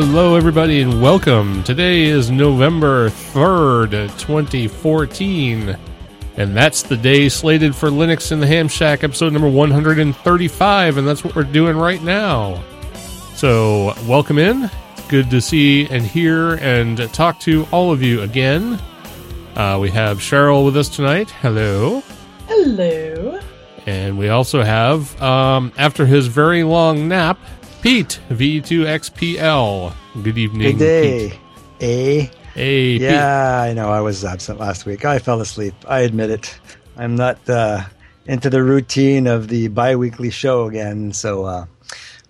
Hello, everybody, and welcome. Today is November 3rd, 2014, and that's the day slated for Linux in the Ham Shack, episode number 135, and that's what we're doing right now. So, welcome in. It's good to see and hear and talk to all of you again. Uh, we have Cheryl with us tonight. Hello. Hello. And we also have, um, after his very long nap, Pete, V2XPL. Good evening. Good day. Pete. Eh? Hey, Pete. Yeah, I know. I was absent last week. I fell asleep. I admit it. I'm not uh, into the routine of the bi weekly show again. So, uh,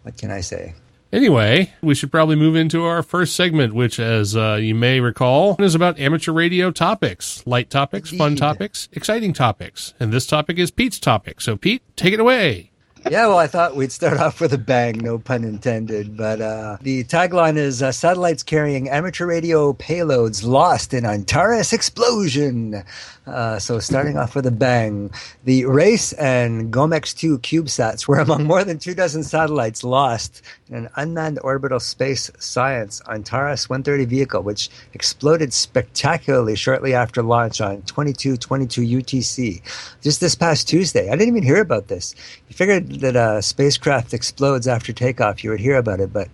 what can I say? Anyway, we should probably move into our first segment, which, as uh, you may recall, is about amateur radio topics light topics, fun topics, exciting topics. And this topic is Pete's topic. So, Pete, take it away. Yeah, well, I thought we'd start off with a bang, no pun intended. But uh, the tagline is uh, Satellites carrying amateur radio payloads lost in Antares explosion. Uh, so, starting off with a bang, the RACE and GOMX 2 CubeSats were among more than two dozen satellites lost in an unmanned orbital space science Antares 130 vehicle, which exploded spectacularly shortly after launch on 2222 UTC just this past Tuesday. I didn't even hear about this. You figured that a spacecraft explodes after takeoff, you would hear about it, but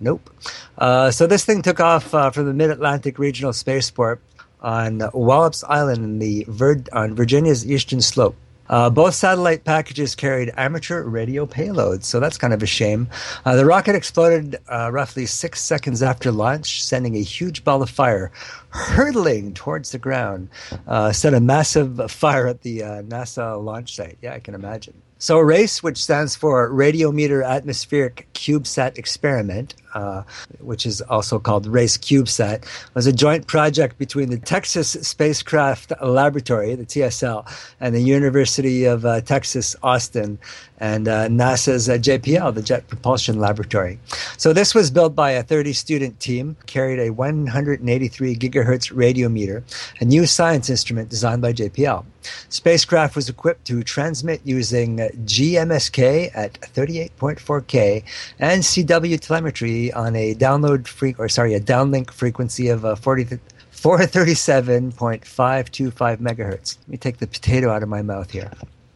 nope. Uh, so this thing took off uh, from the Mid Atlantic Regional Spaceport on Wallops Island in the Vir- on Virginia's eastern slope. Uh, both satellite packages carried amateur radio payloads, so that's kind of a shame. Uh, the rocket exploded uh, roughly six seconds after launch, sending a huge ball of fire hurtling towards the ground. Uh, set a massive fire at the uh, NASA launch site. Yeah, I can imagine. So, RACE, which stands for Radiometer Atmospheric CubeSat Experiment, uh, which is also called RACE CubeSat, was a joint project between the Texas Spacecraft Laboratory, the TSL, and the University of uh, Texas Austin, and uh, NASA's uh, JPL, the Jet Propulsion Laboratory. So, this was built by a 30 student team, carried a 183 gigahertz radiometer, a new science instrument designed by JPL. Spacecraft was equipped to transmit using GMSK at 38.4K and CW telemetry on a download free or sorry a downlink frequency of uh, 40 437.525 megahertz. Let me take the potato out of my mouth here.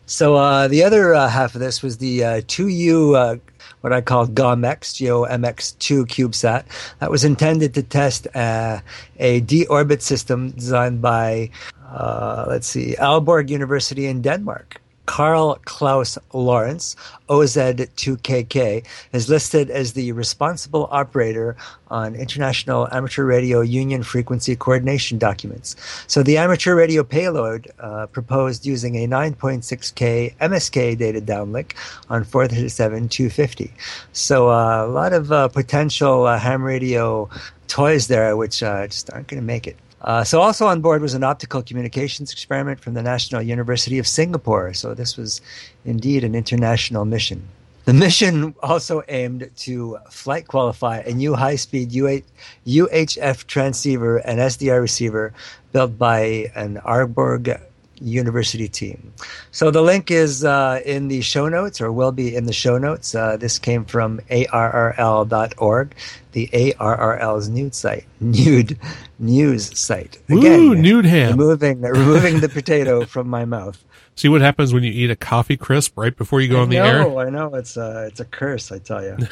So uh, the other uh, half of this was the uh, 2U, uh, what I call GOMX, GOMX2 CubeSat. That was intended to test uh, a D-orbit system designed by, uh, let's see, Aalborg University in Denmark. Karl Klaus Laursen, OZ2KK, is listed as the responsible operator on International Amateur Radio Union frequency coordination documents. So the amateur radio payload uh, proposed using a 9.6K MSK data downlink on 437-250. So uh, a lot of uh, potential uh, ham radio toys there, which uh, just aren't going to make it. Uh, so also on board was an optical communications experiment from the National University of Singapore. So this was indeed an international mission. The mission also aimed to flight qualify a new high-speed UH- UHF transceiver and SDR receiver built by an Aalborg University team. So the link is uh, in the show notes, or will be in the show notes. Uh, this came from arrl.org, the ARRL's nude site, nude news site. Ooh, nude ham. removing removing the potato from my mouth. See what happens when you eat a coffee crisp right before you go I on the know, air? I know it's a it's a curse. I tell you.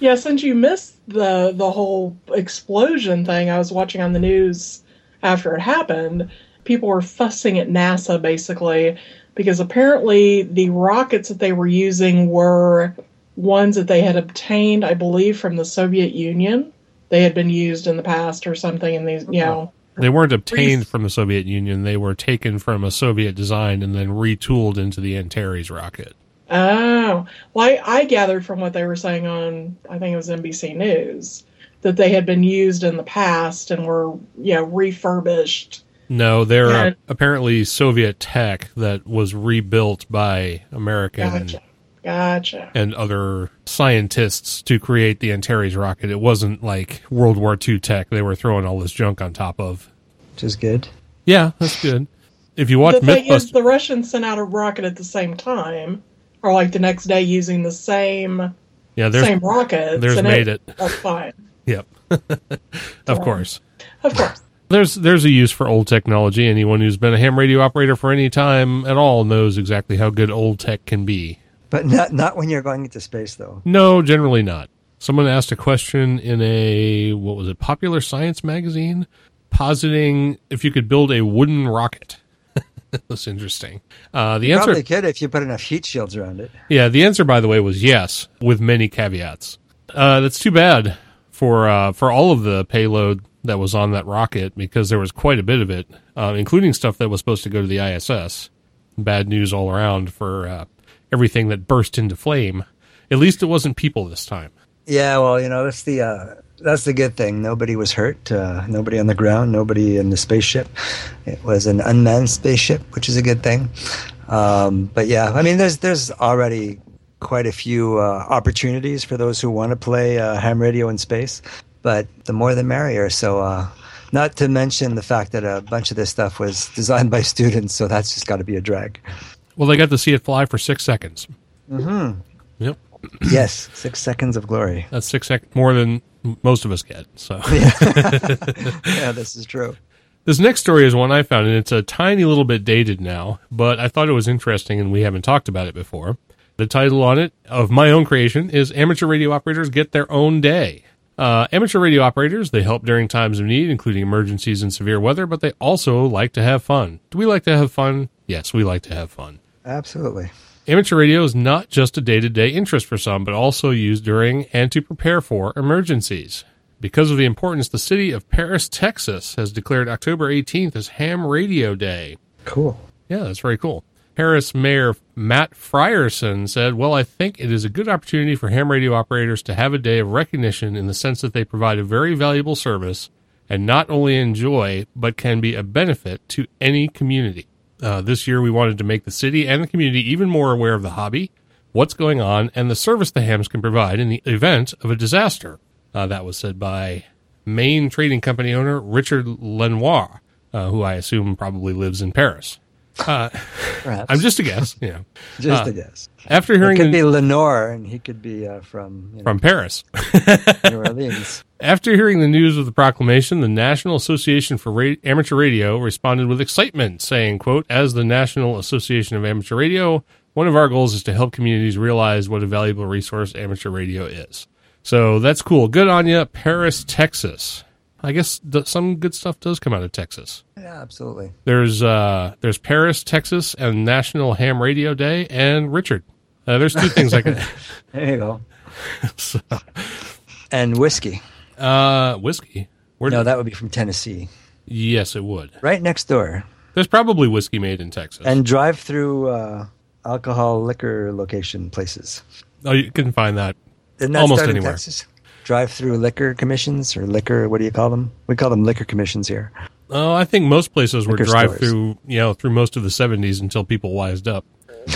Yeah, since you missed the the whole explosion thing, I was watching on the news after it happened. People were fussing at NASA basically because apparently the rockets that they were using were ones that they had obtained, I believe, from the Soviet Union. They had been used in the past or something, and these, you know, They weren't obtained from the Soviet Union. They were taken from a Soviet design and then retooled into the Antares rocket. Oh, well, I, I gathered from what they were saying on, I think it was NBC News, that they had been used in the past and were, you know, refurbished. No, they're uh, Yeah. apparently Soviet tech that was rebuilt by American Gotcha. Gotcha. and other scientists to create the Antares rocket. It wasn't like World War II tech they were throwing all this junk on top of. Which is good. Yeah, that's good. If you watch the thing is, the Russians sent out a rocket at the same time, or like the next day using the same yeah, there's same rockets. there's and made it. That's fine. Yep. of course. Of course. There's there's a use for old technology. Anyone who's been a ham radio operator for any time at all knows exactly how good old tech can be. But not not when you're going into space, though. No, generally not. Someone asked a question in a what was it, Popular Science magazine, positing if you could build a wooden rocket. That's interesting. Uh, the answer, Probably could if you put enough heat shields around it. yeah, the answer, by the way, was yes, with many caveats. Uh, that's too bad for uh, for all of the payload that was on that rocket because there was quite a bit of it, uh, including stuff that was supposed to go to the ISS. Bad news all around for uh, everything that burst into flame. At least it wasn't people this time. Yeah, well, you know that's the uh, that's the good thing. Nobody was hurt. Uh, nobody on the ground. Nobody in the spaceship. It was an unmanned spaceship, which is a good thing. Um, but yeah, I mean, there's there's already quite a few uh, opportunities for those who want to play uh, ham radio in space. But the more the merrier. So. Uh, not to mention the fact that a bunch of this stuff was designed by students, so that's just got to be a drag. Well, they got to see it fly for six seconds. Mm-hmm. Yep, yes, six seconds of glory. that's six sec more than most of us get. So Yeah, this is true. this next story is one I found, and it's a tiny little bit dated now, but I thought it was interesting, and we haven't talked about it before. The title on it of my own creation is "Amateur Radio Operators Get Their Own Day." Uh, amateur radio operators they help during times of need, including emergencies and severe weather, but they also like to have fun. Do we like to have fun? Yes, we like to have fun. Absolutely. Amateur radio is not just a day to day interest for some, but also used during and to prepare for emergencies. Because of the importance, the city of Paris, Texas has declared October 18th as Ham Radio Day. Cool. Yeah, that's very cool. Paris Mayor Matt Frierson said, Well, I think it is a good opportunity for ham radio operators to have a day of recognition in the sense that they provide a very valuable service and not only enjoy, but can be a benefit to any community. Uh, this year, we wanted to make the city and the community even more aware of the hobby, what's going on, and the service the hams can provide in the event of a disaster. Uh, that was said by Maine Trading Company owner Richard Lenoir, uh, who I assume probably lives in Paris. Uh, Perhaps. I'm just a guess. Yeah. Just uh, a guess. After It hearing could the, be Lenore, and he could be uh, from you know, from Paris, New Orleans. after hearing the news of the proclamation, the National Association for Ra- Amateur Radio responded with excitement, saying, "quote As the National Association of Amateur Radio, one of our goals is to help communities realize what a valuable resource amateur radio is." So that's cool. Good on you, Paris, Texas. I guess th- some good stuff does come out of Texas. Yeah, absolutely. There's uh, there's Paris, Texas, and National Ham Radio Day, and Richard. Uh, there's two things I can. There you go. so, And whiskey. uh, whiskey. Where No, that would be from Tennessee, yes, it would. right next door. There's probably whiskey made in Texas. And drive-through uh, alcohol liquor location places. oh, you can find that. That Almost start in anywhere. Texas? Drive-through liquor commissions or liquor. What do you call them? We call them liquor commissions here. Oh, I think most places were Liquor drive stores. through, you know, through most of the 70s until people wised up.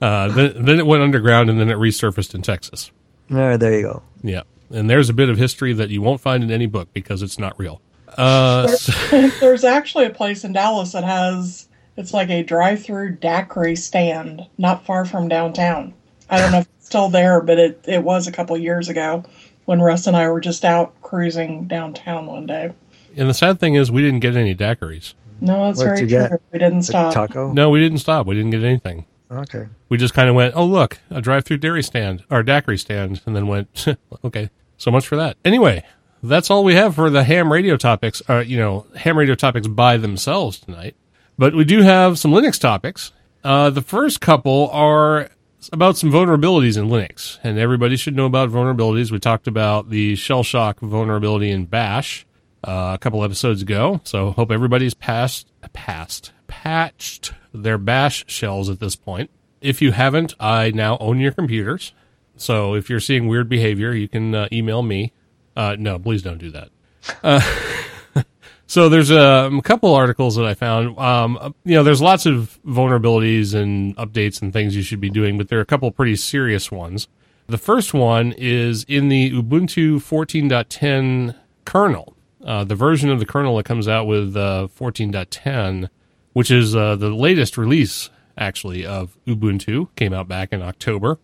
uh, then, then it went underground and then it resurfaced in Texas. Oh, there you go. Yeah. And there's a bit of history that you won't find in any book because it's not real. Uh, There's actually a place in Dallas that has it's like a drive-through daiquiri stand, not far from downtown. I don't know if it's still there, but it it was a couple years ago when Russ and I were just out cruising downtown one day. and the sad thing is, we didn't get any daiquiris. No, that's What'd very true. get? We didn't The stop. taco. No, we didn't stop. We didn't get anything. Okay. We just kind of went, oh, look, a drive through dairy stand or daiquiri stand, and then went, okay, so much for that. Anyway, that's all we have for the ham radio topics, uh, you know, ham radio topics by themselves tonight. But we do have some Linux topics. Uh, the first couple are about some vulnerabilities in Linux, and everybody should know about vulnerabilities. We talked about the shell shock vulnerability in Bash uh, a couple episodes ago, so hope everybody's passed, passed, patched their Bash shells at this point. If you haven't, I now own your computers. So if you're seeing weird behavior, you can uh, email me. Uh, no, please don't do that. Uh, so there's a, a, couple articles that I found. Um, you know, there's lots of vulnerabilities and updates and things you should be doing, but there are a couple pretty serious ones. The first one is in the Ubuntu 14.10 kernel, uh, the version of the kernel that comes out with uh, 14.10, which is uh, the latest release actually of Ubuntu, came out back in October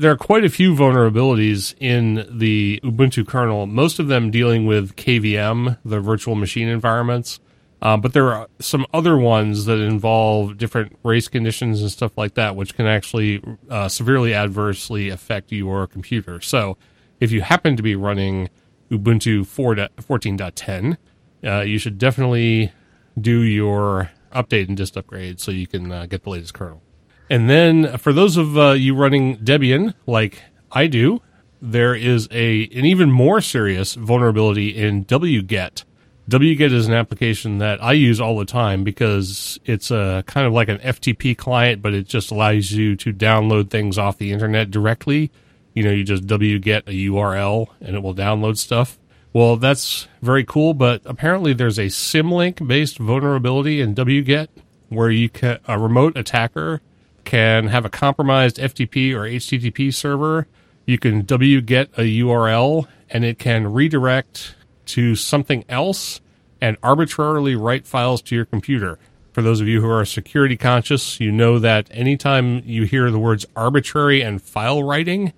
there are quite a few vulnerabilities in the Ubuntu kernel, most of them dealing with KVM, the virtual machine environments. Uh, but there are some other ones that involve different race conditions and stuff like that, which can actually uh, severely adversely affect your computer. So if you happen to be running Ubuntu 4.14.10, uh, you should definitely do your update and dist upgrade so you can uh, get the latest kernel. And then for those of uh, you running Debian, like I do, there is a an even more serious vulnerability in wget. wget is an application that I use all the time because it's a kind of like an FTP client, but it just allows you to download things off the internet directly. You know, you just wget a URL and it will download stuff. Well, that's very cool, but apparently there's a symlink based vulnerability in wget where you can a remote attacker can have a compromised FTP or HTTP server. You can wget a URL and it can redirect to something else and arbitrarily write files to your computer. For those of you who are security conscious, you know that anytime you hear the words arbitrary and file writing,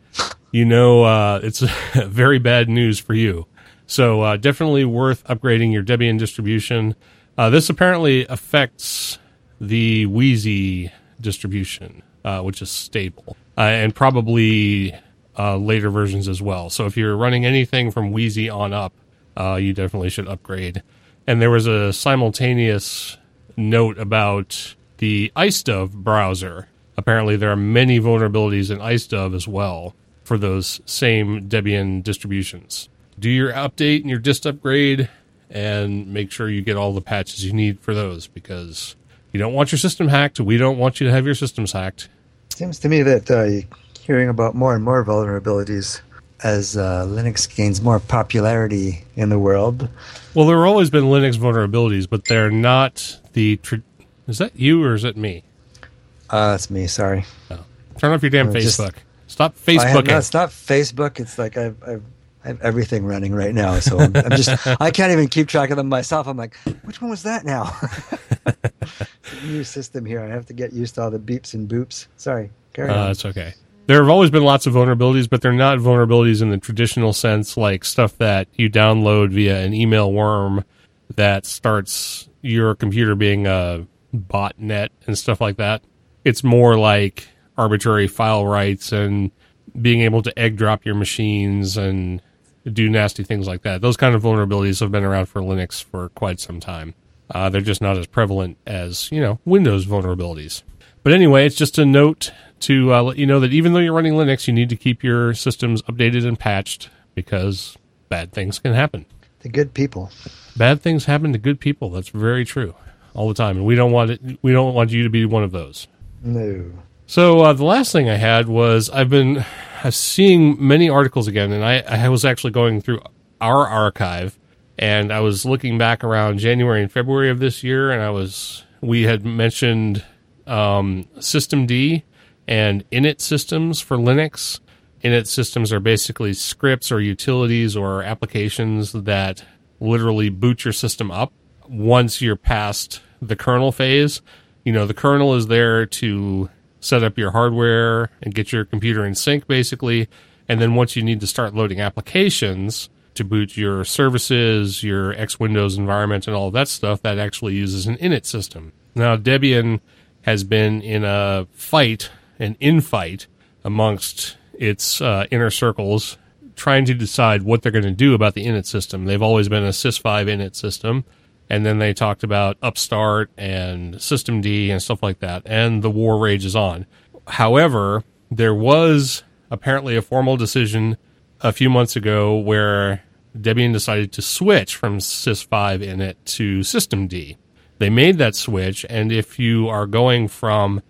you know uh, it's very bad news for you. So uh, definitely worth upgrading your Debian distribution. Uh, this apparently affects the Wheezy distribution, uh, which is stable, uh, and probably uh, later versions as well. So if you're running anything from Wheezy on up, uh, you definitely should upgrade. And there was a simultaneous note about the IceDove browser. Apparently, there are many vulnerabilities in IceDove as well for those same Debian distributions. Do your update and your dist upgrade and make sure you get all the patches you need for those because you don't want your system hacked. We don't want you to have your systems hacked. Seems to me that uh, hearing about more and more vulnerabilities as uh, Linux gains more popularity in the world. Well, there have always been Linux vulnerabilities, but they're not the. is that you or is it me? Uh, it's me. Sorry. Oh. Turn off your damn Facebook. Just, Stop Facebook. No, it's not Facebook. It's like I've, I've I have everything running right now, so I'm, I'm, just I can't even keep track of them myself. I'm like, which one was that now? new system here. I have to get used to all the beeps and boops. Sorry, carry uh, on. That's okay. There have always been lots of vulnerabilities, but they're not vulnerabilities in the traditional sense, like stuff that you download via an email worm that starts your computer being a botnet and stuff like that. It's more like arbitrary file rights and being able to egg drop your machines and do nasty things like that. Those kind of vulnerabilities have been around for Linux for quite some time. Uh, they're just not as prevalent as you know Windows vulnerabilities. But anyway, it's just a note to uh, let you know that even though you're running Linux, you need to keep your systems updated and patched because bad things can happen. The good people. Bad things happen to good people. That's very true, all the time, and we don't want it. We don't want you to be one of those. No. So uh, the last thing I had was I've been seeing many articles again, and I, I was actually going through our archive, and I was looking back around January and February of this year, and I was we had mentioned um, Systemd and init systems for Linux. Init systems are basically scripts or utilities or applications that literally boot your system up once you're past the kernel phase. You know, the kernel is there to set up your hardware and get your computer in sync basically. And then once you need to start loading applications to boot your services, your X Windows environment, and all that stuff, that actually uses an init system. Now, Debian has been in a fight, an infight amongst its uh, inner circles, trying to decide what they're going to do about the init system. They've always been a sys5 init system and then they talked about Upstart and Systemd and stuff like that, and the war rages on. However, there was apparently a formal decision a few months ago where Debian decided to switch from sys5 init to Systemd. They made that switch, and if you are going from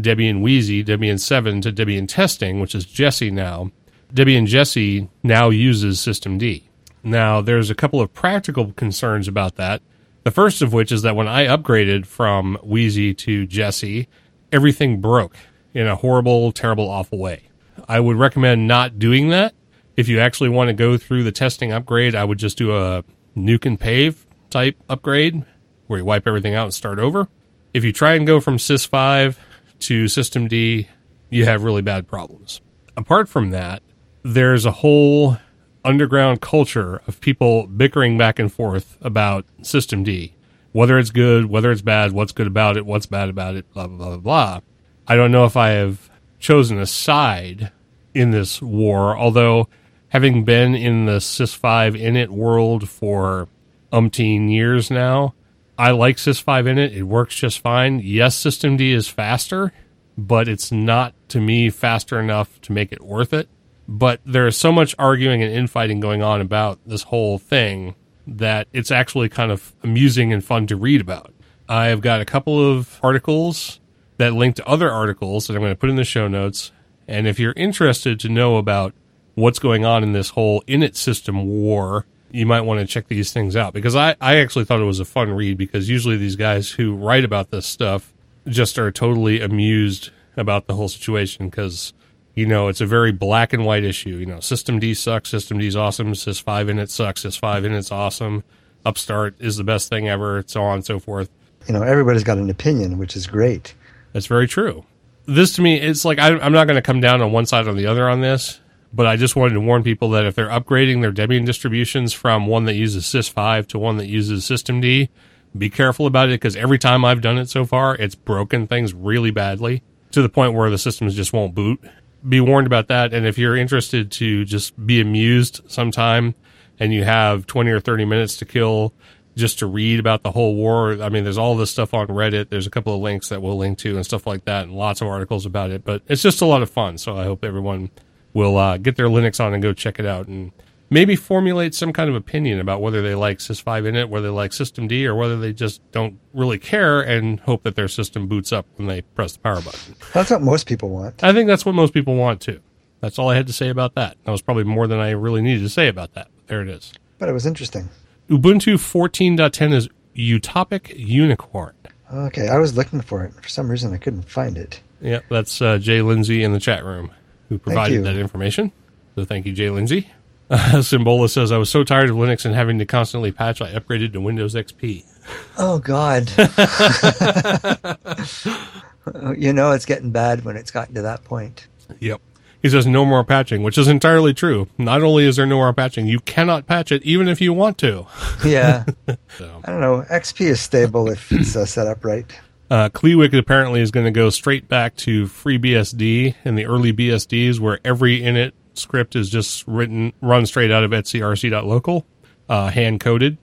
Debian Wheezy, Debian 7 to Debian testing, which is Jessie now, Debian Jessie now uses System D. Now, there's a couple of practical concerns about that. The first of which is that when I upgraded from Wheezy to Jessie, everything broke in a horrible, terrible, awful way. I would recommend not doing that. If you actually want to go through the testing upgrade, I would just do a nuke and pave type upgrade where you wipe everything out and start over. If you try and go from Sys5 to System D, you have really bad problems. Apart from that, there's a whole underground culture of people bickering back and forth about System D, whether it's good, whether it's bad, what's good about it, what's bad about it, blah, blah, blah, blah. I don't know if I have chosen a side in this war, although having been in the Sys5 init world for umpteen years now, I like Sys5 init. It works just fine. Yes, System D is faster, but it's not to me faster enough to make it worth it. But there is so much arguing and infighting going on about this whole thing that it's actually kind of amusing and fun to read about. I've got a couple of articles that link to other articles that I'm going to put in the show notes. And if you're interested to know about what's going on in this whole init system war, you might want to check these things out because I, I actually thought it was a fun read because usually these guys who write about this stuff just are totally amused about the whole situation because you know it's a very black and white issue. You know, System D sucks, System D's awesome, Sys five init sucks, Sys five init's awesome, Upstart is the best thing ever, so on and so forth. You know, everybody's got an opinion, which is great. That's very true. This to me, it's like I, I'm not going to come down on one side or the other on this, but I just wanted to warn people that if they're upgrading their Debian distributions from one that uses Sys5 to one that uses System D, be careful about it because every time I've done it so far, it's broken things really badly to the point where the systems just won't boot. Be warned about that. And if you're interested to just be amused sometime and you have 20 or 30 minutes to kill just to read about the whole war, I mean, there's all this stuff on Reddit. There's a couple of links that we'll link to and stuff like that and lots of articles about it. But it's just a lot of fun. So I hope everyone will uh, get their Linux on and go check it out and maybe formulate some kind of opinion about whether they like Sys5 init, whether they like System D, or whether they just don't really care and hope that their system boots up when they press the power button. That's what most people want. I think that's what most people want too. That's all I had to say about that. That was probably more than I really needed to say about that. There it is. But it was interesting. Ubuntu 14.10 is Utopic Unicorn. Okay, I was looking for it. For some reason, I couldn't find it. Yeah, that's uh, Jay Lindsay in the chat room who provided that information. So thank you, Jay Lindsay. Uh, Symbola says, I was so tired of Linux and having to constantly patch, I upgraded to Windows XP. Oh God! you know it's getting bad when it's gotten to that point. Yep. He says no more patching, which is entirely true. Not only is there no more patching, you cannot patch it even if you want to. Yeah, So, I don't know. XP is stable if it's uh, set up right. uh, Kleewick apparently is going to go straight back to FreeBSD and the early BSDs where every init script is just written, run straight out of etcrc.local, uh, hand coded.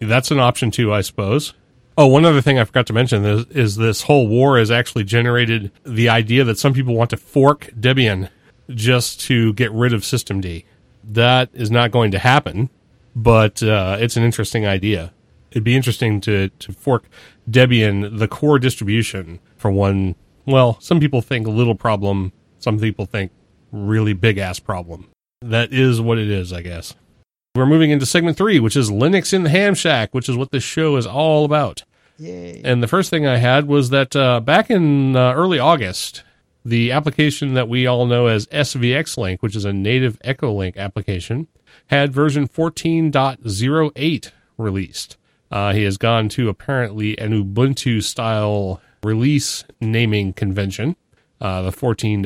That's an option too, I suppose. Oh, one other thing I forgot to mention is, is this whole war has actually generated the idea that some people want to fork Debian just to get rid of systemd. That is not going to happen, but uh, it's an interesting idea. It'd be interesting to, to fork Debian, the core distribution, for one. Well, some people think a little problem, some people think really big ass problem. That is what it is, I guess. We're moving into segment three, which is Linux in the Ham Shack, which is what this show is all about. Yay! And the first thing I had was that uh, back in uh, early August, the application that we all know as SVX Link, which is a native Echolink application, had version 14.08 released. Uh, he has gone to apparently an Ubuntu style release naming convention, uh, the 14.08,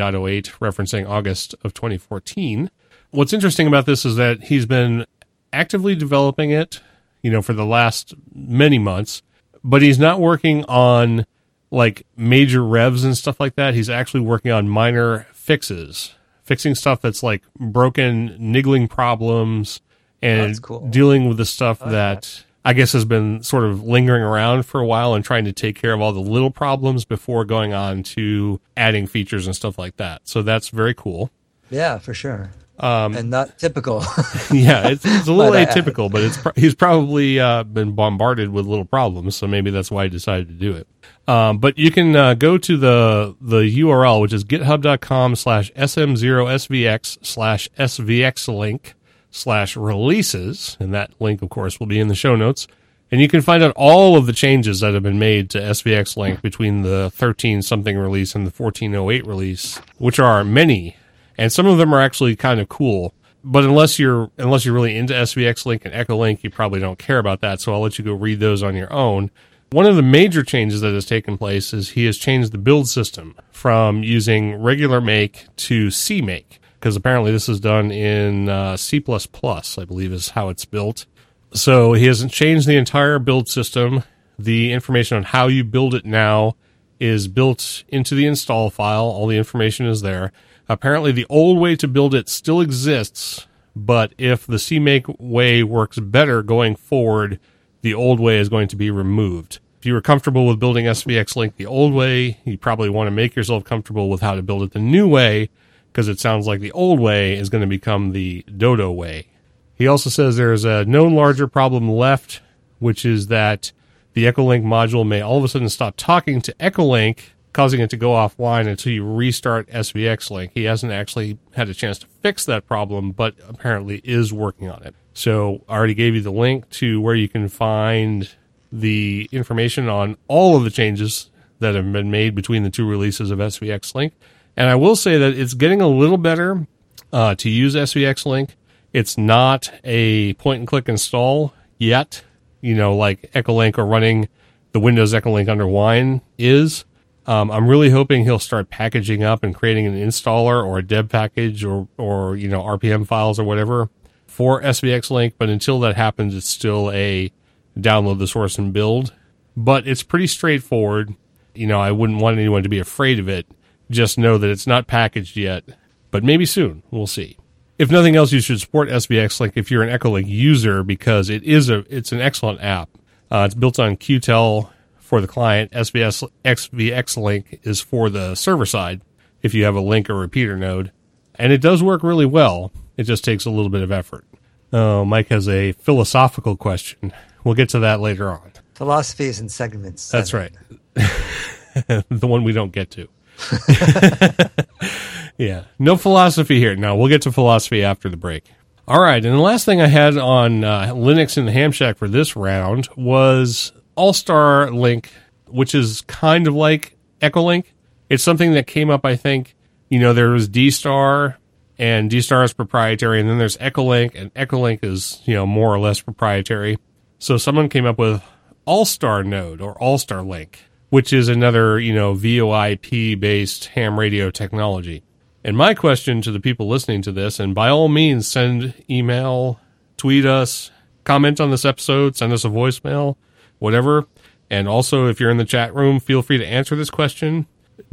referencing August of 2014. What's interesting about this is that he's been actively developing it, you know, for the last many months, but he's not working on like major revs and stuff like that. He's actually working on minor fixes, fixing stuff that's like broken, niggling problems, and cool. dealing with the stuff like that I guess has been sort of lingering around for a while and trying to take care of all the little problems before going on to adding features and stuff like that. So that's very cool. Yeah, for sure. Um, and not typical. yeah, it's, it's a little Might I atypical, but it's he's probably uh, been bombarded with little problems, so maybe that's why he decided to do it. Um, but you can uh, go to the the URL, which is github.com slash sm0svx slash svx link slash releases. And that link, of course, will be in the show notes. And you can find out all of the changes that have been made to SVX Link hmm. between the 13 something release and the 1408 release, which are many. And some of them are actually kind of cool. But unless you're unless you're really into SVX Link and Echo Link, you probably don't care about that. So I'll let you go read those on your own. One of the major changes that has taken place is he has changed the build system from using regular make to CMake because apparently this is done in uh, C++, I believe is how it's built. So he hasn't changed the entire build system. The information on how you build it now is built into the install file. All the information is there. Apparently, the old way to build it still exists, but if the CMake way works better going forward, the old way is going to be removed. If you were comfortable with building SVX Link the old way, you probably want to make yourself comfortable with how to build it the new way, because it sounds like the old way is going to become the Dodo way. He also says there's a known larger problem left, which is that the Echolink module may all of a sudden stop talking to Echolink, causing it to go offline until you restart SVX Link. He hasn't actually had a chance to fix that problem, but apparently is working on it. So I already gave you the link to where you can find the information on all of the changes that have been made between the two releases of SVX Link. And I will say that it's getting a little better uh, to use SVX Link. It's not a point and click install yet, you know, like Echolink or running the Windows Echolink under Wine is. Um, I'm really hoping he'll start packaging up and creating an installer or a deb package or, or, you know, RPM files or whatever for SVX Link. But until that happens, it's still a download the source and build. But it's pretty straightforward. You know, I wouldn't want anyone to be afraid of it. Just know that it's not packaged yet, but maybe soon. We'll see if nothing else, you should support SVX Link if you're an Echolink user because it is a it's an excellent app. Uh, it's built on Qtel for the client. SVS SVX Link is for the server side if you have a link or repeater node, and it does work really well. It just takes a little bit of effort. Oh, Mike has a philosophical question. We'll get to that later on. Philosophy is in segments. That's right. the one we don't get to. yeah. No philosophy here. No, we'll get to philosophy after the break. All right. And the last thing I had on uh, Linux in the Ham Shack for this round was All Star Link, which is kind of like Echolink. It's something that came up, I think. You know, there was D Star, and D Star is proprietary, and then there's Echolink, and Echolink is, you know, more or less proprietary. So someone came up with All Star Node or All Star Link, which is another, you know, VoIP based ham radio technology. And my question to the people listening to this, and by all means, send email, tweet us, comment on this episode, send us a voicemail, whatever. And also, if you're in the chat room, feel free to answer this question.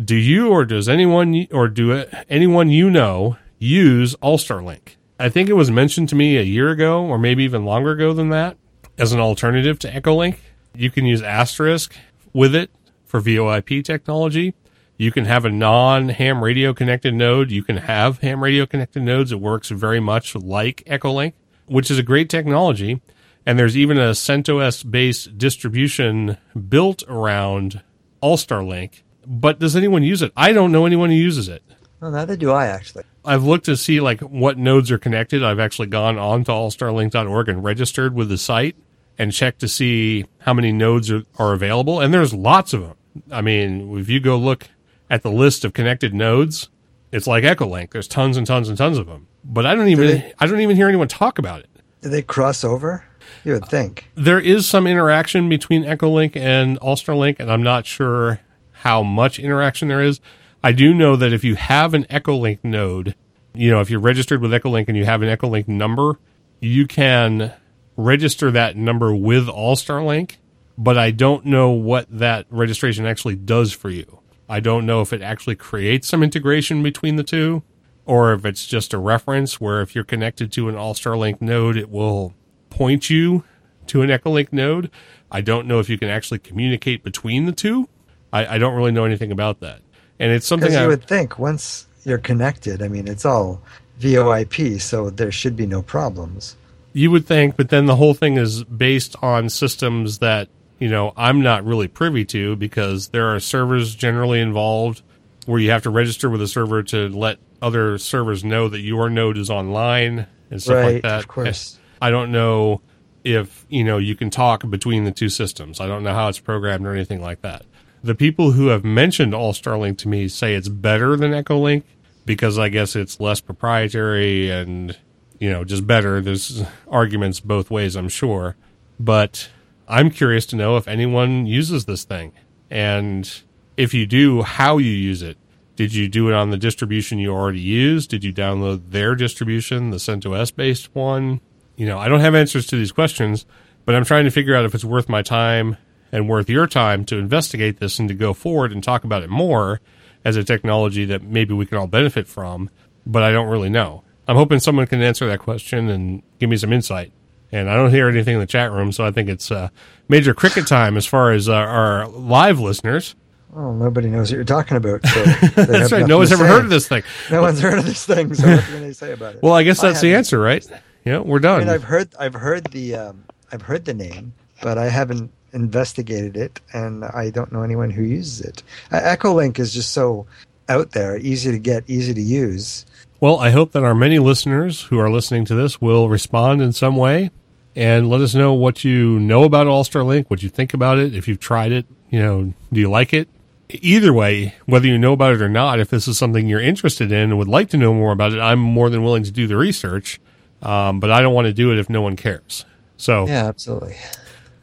Do you or does anyone or do anyone you know use All Star Link? I think it was mentioned to me a year ago, or maybe even longer ago than that, as an alternative to Echolink. You can use Asterisk with it for VoIP technology. You can have a non ham radio connected node. You can have ham radio connected nodes. It works very much like Echolink, which is a great technology. And there's even a CentOS based distribution built around All Star Link. But does anyone use it? I don't know anyone who uses it. Well, neither do I actually. I've looked to see like what nodes are connected. I've actually gone on to allstarlink.org and registered with the site and checked to see how many nodes are, are available. And there's lots of them. I mean, if you go look at the list of connected nodes, it's like Echolink. There's tons and tons and tons of them. But I don't even they, I don't even hear anyone talk about it. Do they cross over? You would think. There is some interaction between Echolink and Allstarlink, and I'm not sure how much interaction there is. I do know that if you have an Echolink node, you know, if you're registered with Echolink and you have an Echolink number, you can register that number with Allstarlink, but I don't know what that registration actually does for you. I don't know if it actually creates some integration between the two or if it's just a reference where if you're connected to an All Star Link node, it will point you to an Echolink node. I don't know if you can actually communicate between the two. I, I don't really know anything about that. And it's something you I would think once you're connected, I mean, it's all VoIP, so there should be no problems. You would think, but then the whole thing is based on systems that you know, I'm not really privy to because there are servers generally involved where you have to register with a server to let other servers know that your node is online and stuff Right, like that. of course. I don't know if, you know, you can talk between the two systems. I don't know how it's programmed or anything like that. The people who have mentioned All Starlink to me say it's better than Echolink because I guess it's less proprietary and, you know, just better. There's arguments both ways, I'm sure. But I'm curious to know if anyone uses this thing. And if you do, how you use it. Did you do it on the distribution you already use? Did you download their distribution, the CentOS based one? You know, I don't have answers to these questions, but I'm trying to figure out if it's worth my time and worth your time to investigate this and to go forward and talk about it more as a technology that maybe we can all benefit from, but I don't really know. I'm hoping someone can answer that question and give me some insight. And I don't hear anything in the chat room, so I think it's uh, major cricket time as far as uh, our live listeners. Oh, nobody knows what you're talking about. So That's right. No one's ever say. heard of this thing. No one's heard of this thing. So what can they say about it? Well, I guess I that's the answer, right? Yeah, we're I done. mean, I've heard, I've heard the, um, I've heard the name, but I haven't investigated it, and I don't know anyone who uses it. Uh, Echolink is just so out there, easy to get, easy to use. Well, I hope that our many listeners who are listening to this will respond in some way and let us know what you know about All Star Link, what you think about it, if you've tried it, you know, do you like it? Either way, whether you know about it or not, if this is something you're interested in and would like to know more about it, I'm more than willing to do the research. Um, but I don't want to do it if no one cares. So, Yeah, absolutely.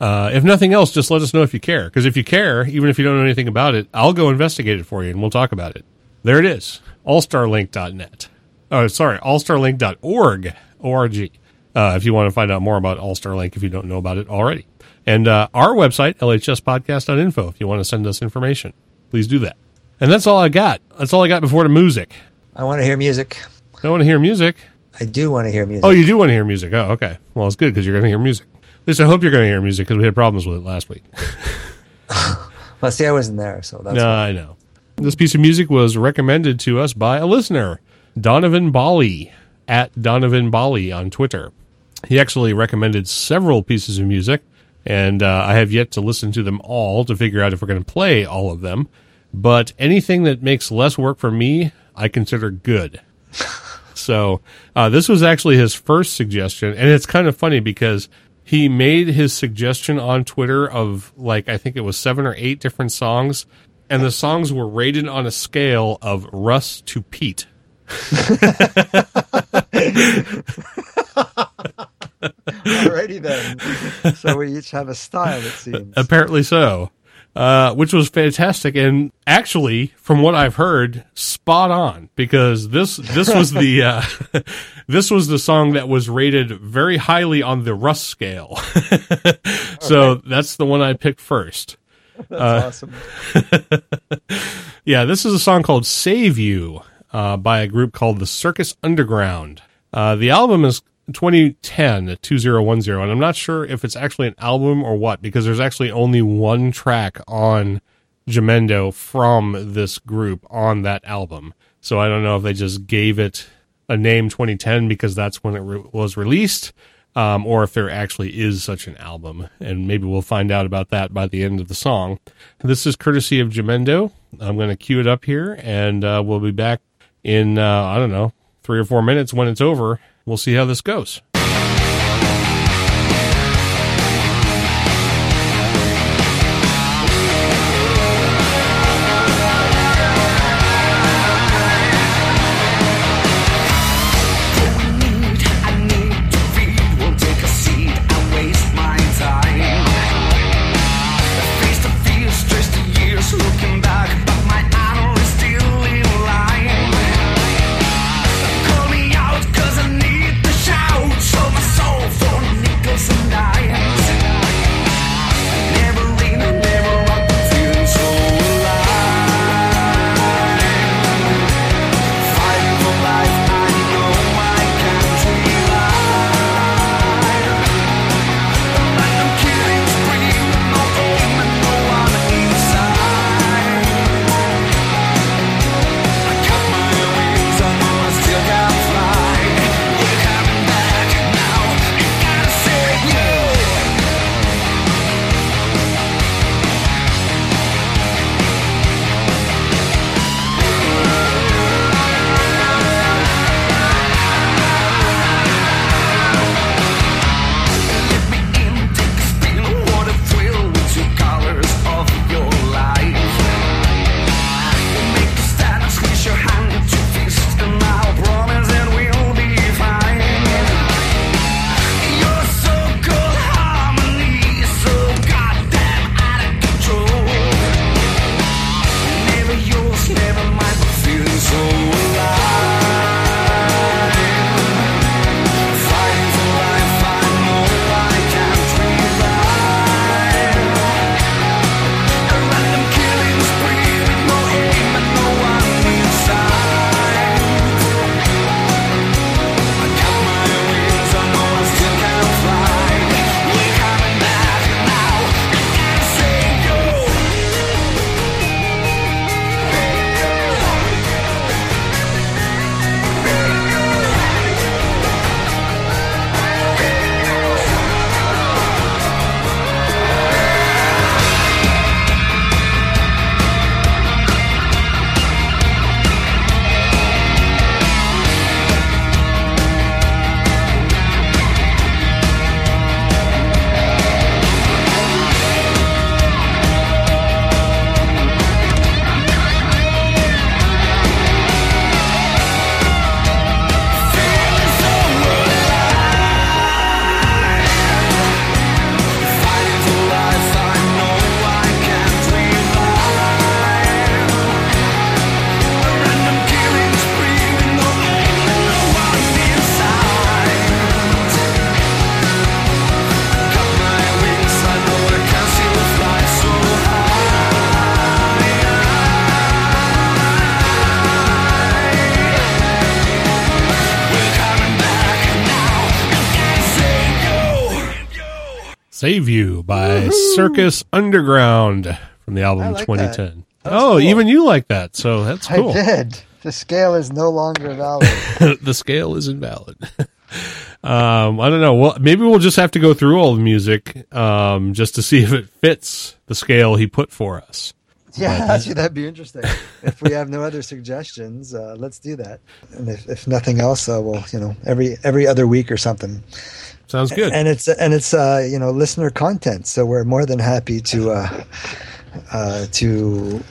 uh, if nothing else, just let us know if you care. Because if you care, even if you don't know anything about it, I'll go investigate it for you and we'll talk about it. There it is. Allstarlink.net. Oh, sorry, allstarlink.org. O-R-G. Uh, if you want to find out more about Allstarlink if you don't know about it already. And uh, our website, lhspodcast.info, if you want to send us information. Please do that. And that's all I got. That's all I got before the music. I want to hear music. I want to hear music. I do want to hear music. Oh, you do want to hear music. Oh, okay. Well, it's good because you're going to hear music. At least I hope you're going to hear music because we had problems with it last week. Well, see, I wasn't there, so that's No, I know. This piece of music was recommended to us by a listener, Donovan Bali, at Donovan Bali on Twitter. He actually recommended several pieces of music, and uh, I have yet to listen to them all to figure out if we're going to play all of them. But anything that makes less work for me, I consider good. So uh, this was actually his first suggestion, and it's kind of funny because he made his suggestion on Twitter of like I think it was seven or eight different songs, and the songs were rated on a scale of Russ to Pete. Alrighty then. so we each have a style, it seems. Apparently so, uh, which was fantastic, and actually, from what I've heard, spot on because this this was the uh, this was the song that was rated very highly on the Russ scale. so that's the one I picked first. That's awesome. Yeah, this is a song called Save You uh, by a group called the Circus Underground. Uh, the album is 2010, 2010, and I'm not sure if it's actually an album or what because there's actually only one track on Jamendo from this group on that album. So I don't know if they just gave it a name 2010 because that's when it re- was released, um, or if there actually is such an album. And maybe we'll find out about that by the end of the song. This is courtesy of Jamendo. I'm going to cue it up here, and uh, we'll be back in, uh, I don't know, three or four minutes when it's over. We'll see how this goes. Save You by Circus Underground from the album like 2010. Oh, cool. even you like that. So that's cool. I did. The scale is no longer valid. the scale is invalid. um, I don't know. Well, maybe we'll just have to go through all the music um, just to see if it fits the scale he put for us. yeah, actually, that'd be interesting. if we have no other suggestions, uh, let's do that. And if, if nothing else, uh, we'll you know every every other week or something. Sounds good. And it's and it's uh, you know listener content, so we're more than happy to uh, uh, to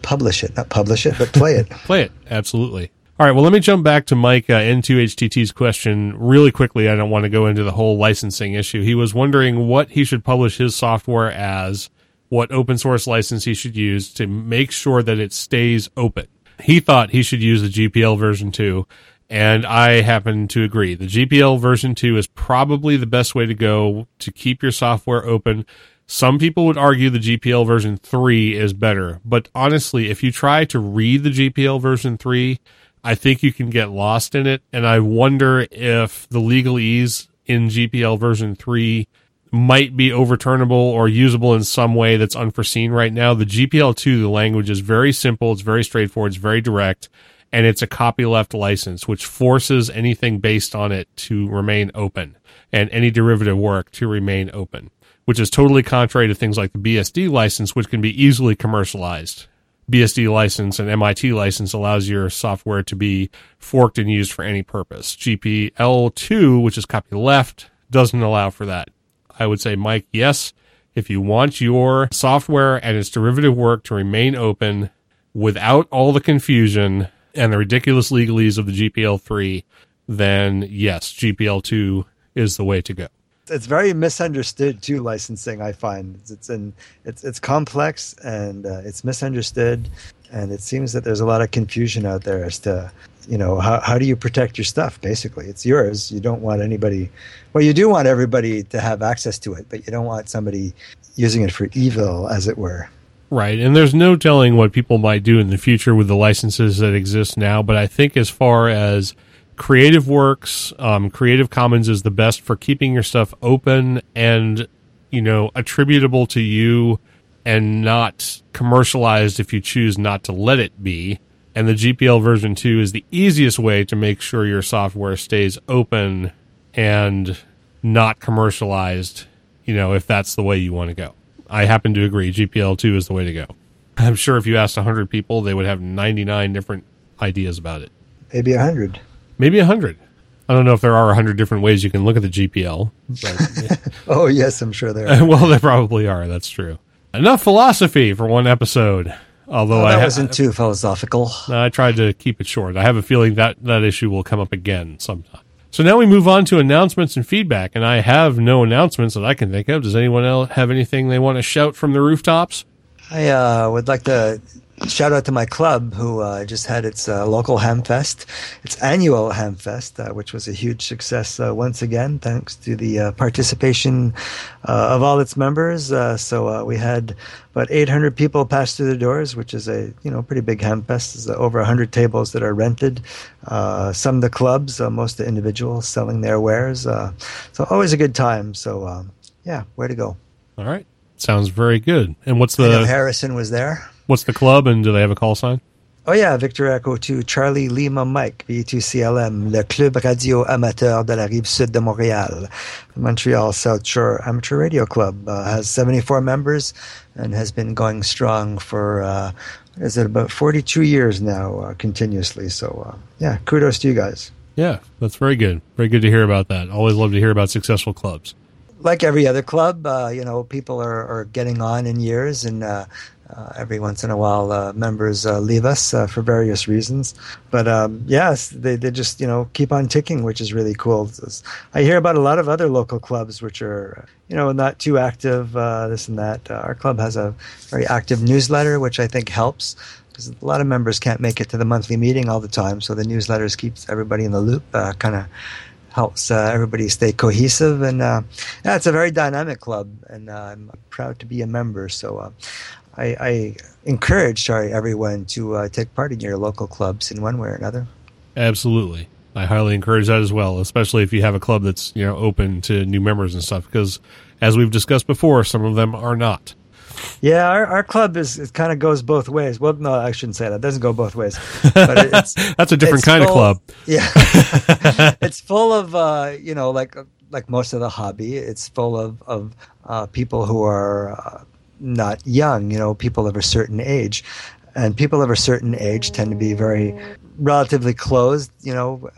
publish it, not publish it, but play it. Play it. Absolutely. All right. Well, let me jump back to Mike uh, N2HTT's question really quickly. I don't want to go into the whole licensing issue. He was wondering what he should publish his software as, what open source license he should use to make sure that it stays open. He thought he should use the GPL version 2, and I happen to agree. The GPL version 2 is probably the best way to go to keep your software open. Some people would argue the GPL version 3 is better, but honestly, if you try to read the GPL version 3, I think you can get lost in it. And I wonder if the legalese in GPL version 3 might be overturnable or usable in some way that's unforeseen right now. The GPL 2, the language is very simple, it's very straightforward, it's very direct, and it's a copyleft license, which forces anything based on it to remain open and any derivative work to remain open, which is totally contrary to things like the BSD license, which can be easily commercialized. BSD license and MIT license allows your software to be forked and used for any purpose. GPL2, which is copyleft, doesn't allow for that. I would say, Mike, yes, if you want your software and its derivative work to remain open without all the confusion and the ridiculous legalese of the GPL3, then yes, GPL2 is the way to go. it's very misunderstood too licensing i find. It's it's in it's it's complex and uh, it's misunderstood and it seems that there's a lot of confusion out there as to you know how, how do you protect your stuff basically? It's yours. You don't want anybody well you do want everybody to have access to it but you don't want somebody using it for evil as it were Right. And there's no telling what people might do in the future with the licenses that exist now. But I think as far as creative works, um, Creative Commons is the best for keeping your stuff open and, you know, attributable to you and not commercialized if you choose not to let it be. And the GPL version 2 is the easiest way to make sure your software stays open and not commercialized, you know, if that's the way you want to go. I happen to agree. GPL 2 is the way to go. I'm sure if you asked 100 people, they would have 99 different ideas about it. maybe a hundred Maybe 100. I don't know if there are 100 different ways you can look at the GPL. But, oh yes i'm sure there are well, there probably are. That's true. Enough philosophy for one episode. Although Oh, I, that ha- wasn't too philosophical I tried to keep it short. I have a feeling that that issue will come up again sometime. So now we move on to announcements and feedback, and I have no announcements that I can think of. Does anyone else have anything they want to shout from the rooftops? I uh, would like to shout out to my club who uh, just had its uh, local Hamfest, its annual Hamfest, uh, which was a huge success uh, once again, thanks to the uh, participation uh, of all its members. Uh, so uh, we had about 800 people pass through the doors, which is a you know pretty big Hamfest. There's over 100 tables that are rented. Uh, some of the clubs, uh, most of the individuals selling their wares. Uh, so always a good time. So um, yeah, where to go? All right, sounds very good. And what's the Harrison was there. What's the club, and do they have a call sign? Oh yeah, Victor Echo to Charlie Lima Mike, VE2CLM, le Club Radio Amateur de la Rive Sud de Montréal. Montreal South Shore Amateur Radio Club uh, has 74 members and has been going strong for, uh, what is it, about 42 years now, uh, continuously. So, uh, yeah, kudos to you guys. Yeah, that's very good. Very good to hear about that. Always love to hear about successful clubs. like every other club, uh, you know, people are, are getting on in years, and uh, uh, every once in a while, uh, members uh, leave us uh, for various reasons. But um, yes, they, they just you know keep on ticking, which is really cool. I hear about a lot of other local clubs which are you know not too active, uh, this and that. Uh, our club has a very active newsletter, which I think helps. Because a lot of members can't make it to the monthly meeting all the time, so the newsletters keeps everybody in the loop, kind of helps uh, everybody stay cohesive and uh, yeah, it's a very dynamic club and uh, I'm proud to be a member so uh, I, I encourage sorry everyone to uh, take part in your local clubs in one way or another Absolutely. I highly encourage that as well, especially if you have a club that's, you know, open to new members and stuff because As we've discussed before, some of them are not. Yeah, our, our club is it kind of goes both ways. Well, no, I shouldn't say that. It doesn't go both ways. But it- it's That's a different kind of club. Yeah, it's full of uh, you know, like like most of the hobby. It's full of of uh, people who are uh, not young. You know, people of a certain age, and people of a certain age tend to be very relatively closed. You know.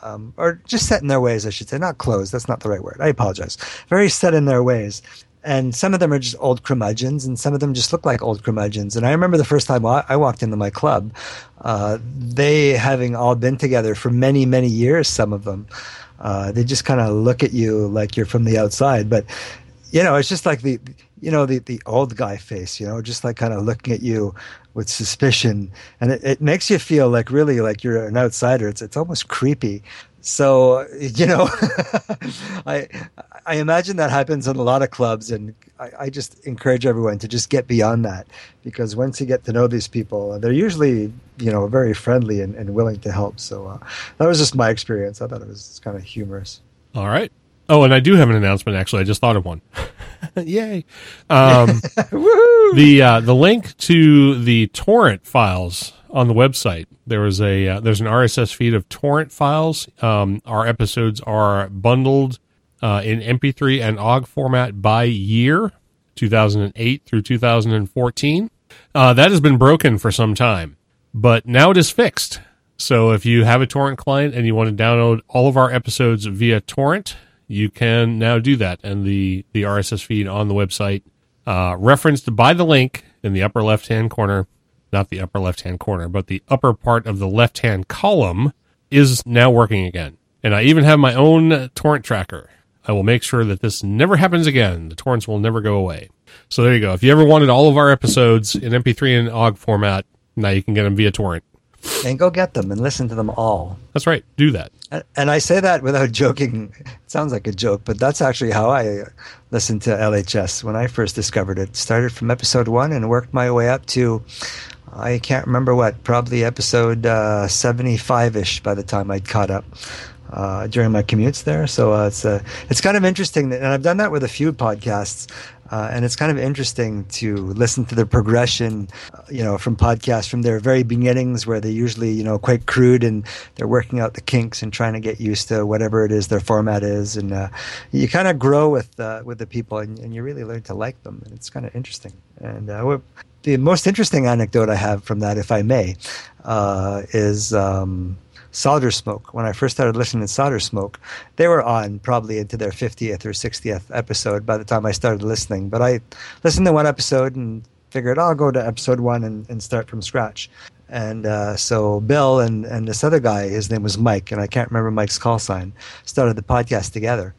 Um, or just set in their ways, I should say. Not closed. That's not the right word. I apologize. Very set in their ways and some of them are just old curmudgeons, and some of them just look like old curmudgeons. And I remember the first time I I walked into my club, uh, they having all been together for many, many years. Some of them, uh, they just kind of look at you like you're from the outside, but you know, it's just like the you know the the old guy face, you know, just like kind of looking at you with suspicion, and it, it makes you feel like really like you're an outsider. It's it's almost creepy. So you know, I I imagine that happens in a lot of clubs, and I, I just encourage everyone to just get beyond that because once you get to know these people, they're usually you know very friendly and, and willing to help. So uh, that was just my experience. I thought it was kind of humorous. All right. Oh, and I do have an announcement. Actually, I just thought of one. Yay! Um, the uh, the link to the torrent files on the website. There was a uh, there's an RSS feed of torrent files. Um, our episodes are bundled uh, in MP3 and OGG format by year, 2008 through 2014. Uh, that has been broken for some time, but now it is fixed. So if you have a torrent client and you want to download all of our episodes via torrent, you can now do that. And the, the RSS feed on the website, uh, referenced by the link in the upper left hand corner, not the upper left hand corner, but the upper part of the left hand column is now working again. And I even have my own torrent tracker. I will make sure that this never happens again. The torrents will never go away. So there you go. If you ever wanted all of our episodes in MP3 and OGG format, now you can get them via torrent. And go get them and listen to them all. That's right. Do that. And- I say that without joking. It sounds like a joke, but that's actually how I listened to LHS when I first discovered it. Started from episode one and worked my way up to, I can't remember what, probably episode uh, 75 ish by the time I'd caught up. Uh, during my commutes there, so uh, it's uh, it's kind of interesting, that, and I've done that with a few podcasts, uh, and it's kind of interesting to listen to the progression, uh, you know, from podcasts from their very beginnings, where they're usually, you know, quite crude and they're working out the kinks and trying to get used to whatever it is their format is, and uh, you kind of grow with with the people, and, and you really learn to like them, and it's kind of interesting. And the most interesting anecdote I have from that, if I may, is. Um, Solder Smoke. When I first started listening to Solder Smoke, they were on probably into their 50th or 60th episode by the time I started listening. But I listened to one episode and figured I'll go to episode one and, and start from scratch. And uh, so Bill and, and this other guy, his name was Mike, and I can't remember Mike's call sign, started the podcast together.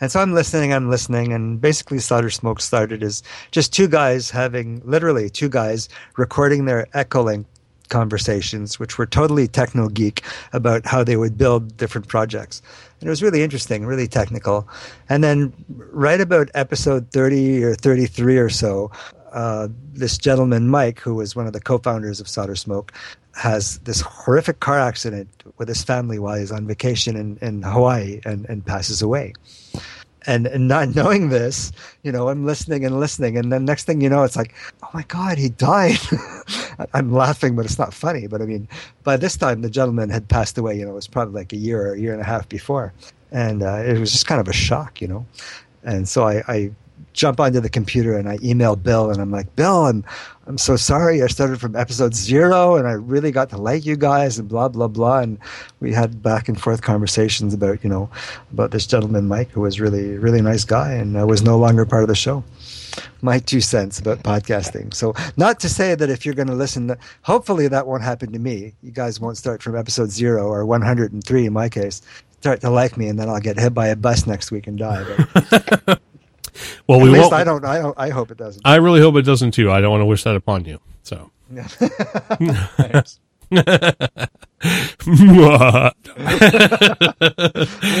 And so I'm listening, I'm listening, and basically Solder Smoke started as just two guys having, literally two guys, recording their Echolink conversations, which were totally techno geek about how they would build different projects. And it was really interesting, really technical. And then right about episode 30 or 33 or so, uh, this gentleman, Mike, who was one of the co-founders of Solder Smoke, has this horrific car accident with his family while he's on vacation in, in Hawaii and, and passes away. And, and not knowing this, you know, I'm listening and listening, and then next thing you know, it's like, oh my God, he died. I'm laughing, but it's not funny. But I mean, by this time, the gentleman had passed away. You know, it was probably like a year or a year and a half before, and uh, it was just kind of a shock, you know. And so I, I jump onto the computer and I email Bill, and I'm like, Bill, I'm I'm so sorry. I started from episode zero, and I really got to like you guys, and blah blah blah. And we had back and forth conversations about you know about this gentleman Mike, who was really really nice guy, and uh, was no longer part of the show my two cents about podcasting. So, not to say that if you're going to listen, hopefully that won't happen to me. You guys won't start from episode zero or 103 in my case. Start to like me, and then I'll get hit by a bus next week and die. Well, at we least won't. I don't. I don't. I hope it doesn't. I really hope it doesn't too. I don't want to wish that upon you. So.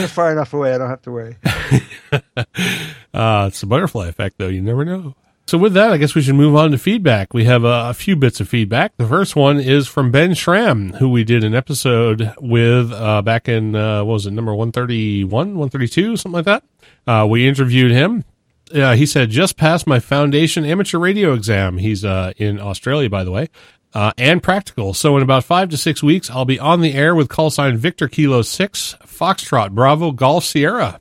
Far enough away. I don't have to worry. Uh, it's the butterfly effect, though. You never know. So, with that, I guess we should move on to feedback. We have a, a few bits of feedback. The first one is from Ben Schramm, who we did an episode with uh, back in, uh, what was it, number 131, 132, something like that. Uh, we interviewed him uh, he said, just passed my foundation amateur radio exam. He's uh, in Australia, by the way, uh, and practical. So in about five to six weeks, I'll be on the air with call sign Victor Kilo 6, Foxtrot, Bravo, Golf, Sierra.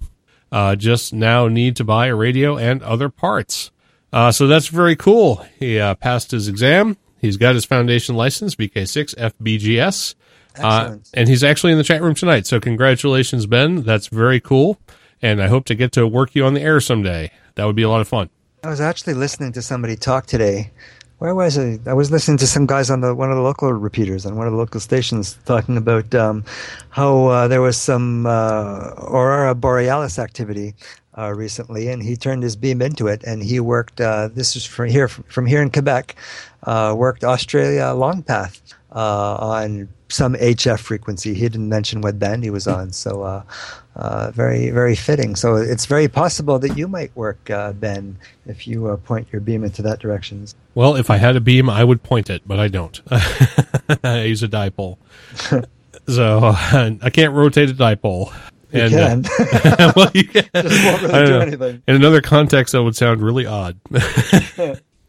Uh, just now need to buy a radio and other parts. Uh, so that's very cool. He uh, passed his exam. He's got his foundation license, VK6 FBGS. Uh, and he's actually in the chat room tonight. So congratulations, Ben. That's very cool. And I hope to get to work you on the air someday. That would be a lot of fun. I was actually listening to somebody talk today. Where was I? I was listening to some guys on the one of the local repeaters on one of the local stations talking about um, how uh, there was some uh, aurora borealis activity uh, recently, and he turned his beam into it, and he worked. Uh, this is from here, from here in Quebec. Uh, worked Australia long path uh, on some HF frequency. He didn't mention what band he was on, so uh, uh, very very fitting. So it's very possible that you might work uh, Ben if you uh, point your beam into that direction. Well, if I had a beam, I would point it, but I don't. I use a dipole. so I can't rotate a dipole. You And, can. uh, well, you can. Just won't really do anything. In another context, that would sound really odd.